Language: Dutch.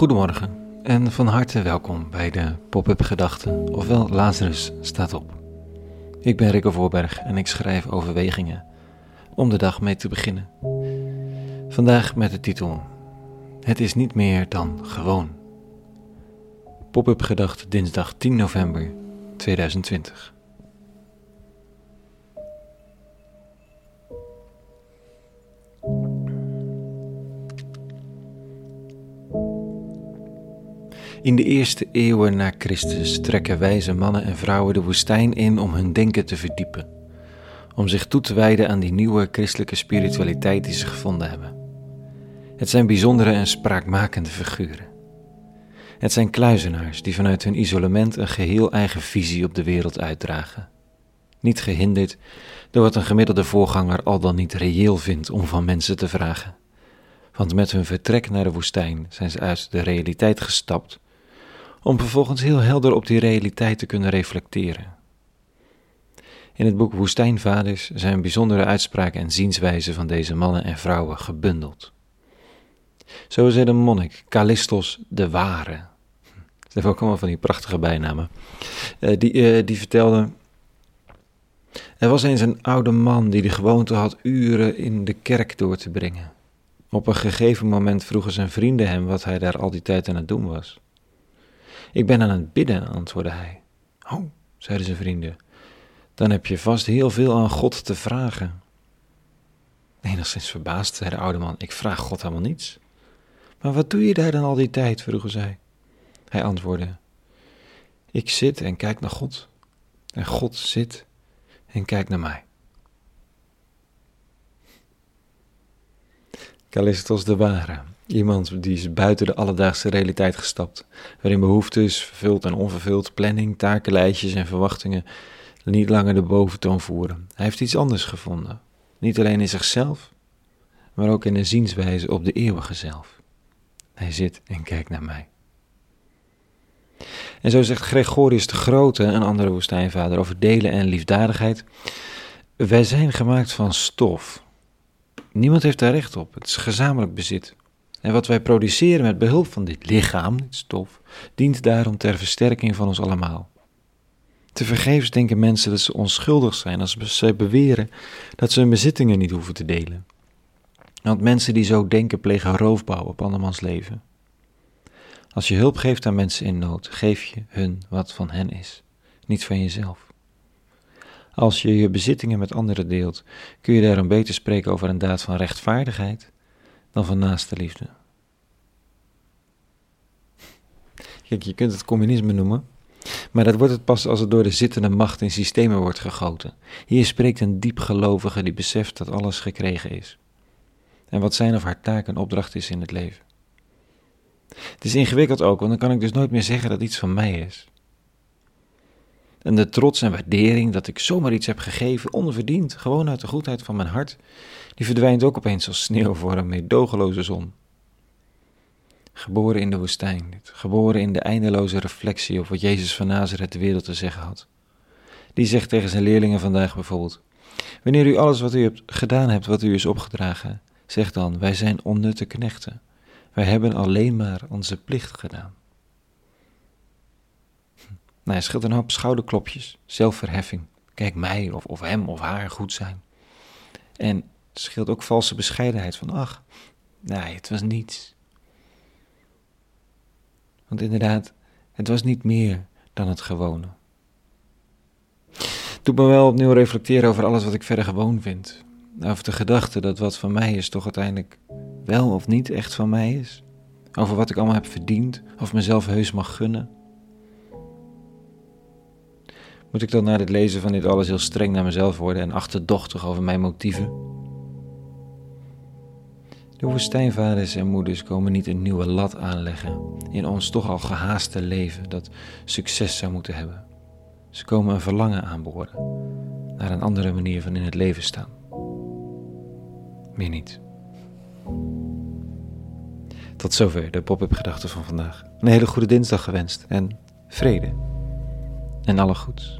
Goedemorgen en van harte welkom bij de Pop-up Gedachten, ofwel Lazarus staat op. Ik ben Rikke Voorberg en ik schrijf overwegingen om de dag mee te beginnen. Vandaag met de titel Het is niet meer dan gewoon. Pop-up Gedachten dinsdag 10 november 2020. In de eerste eeuwen na Christus trekken wijze mannen en vrouwen de woestijn in om hun denken te verdiepen, om zich toe te wijden aan die nieuwe christelijke spiritualiteit die ze gevonden hebben. Het zijn bijzondere en spraakmakende figuren. Het zijn kluizenaars die vanuit hun isolement een geheel eigen visie op de wereld uitdragen. Niet gehinderd door wat een gemiddelde voorganger al dan niet reëel vindt om van mensen te vragen. Want met hun vertrek naar de woestijn zijn ze uit de realiteit gestapt om vervolgens heel helder op die realiteit te kunnen reflecteren. In het boek Woestijnvaders zijn bijzondere uitspraken en zienswijzen van deze mannen en vrouwen gebundeld. Zo is er de monnik Callistos de Ware. Ze hebben ook allemaal van die prachtige bijnamen. Uh, die, uh, die vertelde. Er was eens een oude man die de gewoonte had uren in de kerk door te brengen. Op een gegeven moment vroegen zijn vrienden hem wat hij daar al die tijd aan het doen was. Ik ben aan het bidden, antwoordde hij. Oh, zeiden zijn vrienden, dan heb je vast heel veel aan God te vragen. Enigszins verbaasd, zei de oude man, ik vraag God helemaal niets. Maar wat doe je daar dan al die tijd? vroegen zij. Hij antwoordde, ik zit en kijk naar God, en God zit en kijkt naar mij. Callistos de Ware, Iemand die is buiten de alledaagse realiteit gestapt, waarin behoeftes, vervuld en onvervuld, planning, takenlijstjes en verwachtingen niet langer de boventoon voeren. Hij heeft iets anders gevonden, niet alleen in zichzelf, maar ook in de zienswijze op de eeuwige zelf. Hij zit en kijkt naar mij. En zo zegt Gregorius de Grote, een andere woestijnvader, over delen en liefdadigheid. Wij zijn gemaakt van stof. Niemand heeft daar recht op. Het is gezamenlijk bezit. En wat wij produceren met behulp van dit lichaam, dit stof, dient daarom ter versterking van ons allemaal. Te vergeefs denken mensen dat ze onschuldig zijn als ze beweren dat ze hun bezittingen niet hoeven te delen. Want mensen die zo denken plegen roofbouw op andermans leven. Als je hulp geeft aan mensen in nood, geef je hun wat van hen is, niet van jezelf. Als je je bezittingen met anderen deelt, kun je daarom beter spreken over een daad van rechtvaardigheid dan van naaste liefde. Kijk, je kunt het communisme noemen, maar dat wordt het pas als het door de zittende macht in systemen wordt gegoten. Hier spreekt een diepgelovige die beseft dat alles gekregen is. En wat zijn of haar taak en opdracht is in het leven. Het is ingewikkeld ook, want dan kan ik dus nooit meer zeggen dat iets van mij is. En de trots en waardering dat ik zomaar iets heb gegeven, onverdiend, gewoon uit de goedheid van mijn hart, die verdwijnt ook opeens als sneeuw voor een meedogenloze zon. Geboren in de woestijn, geboren in de eindeloze reflectie op wat Jezus van Nazareth de wereld te zeggen had. Die zegt tegen zijn leerlingen vandaag bijvoorbeeld: Wanneer u alles wat u hebt gedaan hebt, wat u is opgedragen, zeg dan: Wij zijn onnutte knechten. Wij hebben alleen maar onze plicht gedaan. Nou, hij scheelt een hoop schouderklopjes, zelfverheffing. Kijk mij of, of hem of haar goed zijn. En het scheelt ook valse bescheidenheid van, ach, nee, het was niets. Want inderdaad, het was niet meer dan het gewone. Doet me wel opnieuw reflecteren over alles wat ik verder gewoon vind. Over de gedachte dat wat van mij is toch uiteindelijk wel of niet echt van mij is. Over wat ik allemaal heb verdiend of mezelf heus mag gunnen. Moet ik dan na het lezen van dit alles heel streng naar mezelf worden en achterdochtig over mijn motieven? De woestijnvaders en moeders komen niet een nieuwe lat aanleggen in ons toch al gehaaste leven dat succes zou moeten hebben. Ze komen een verlangen aanboren naar een andere manier van in het leven staan. Meer niet. Tot zover de pop-up gedachten van vandaag. Een hele goede dinsdag gewenst en vrede en alle goeds.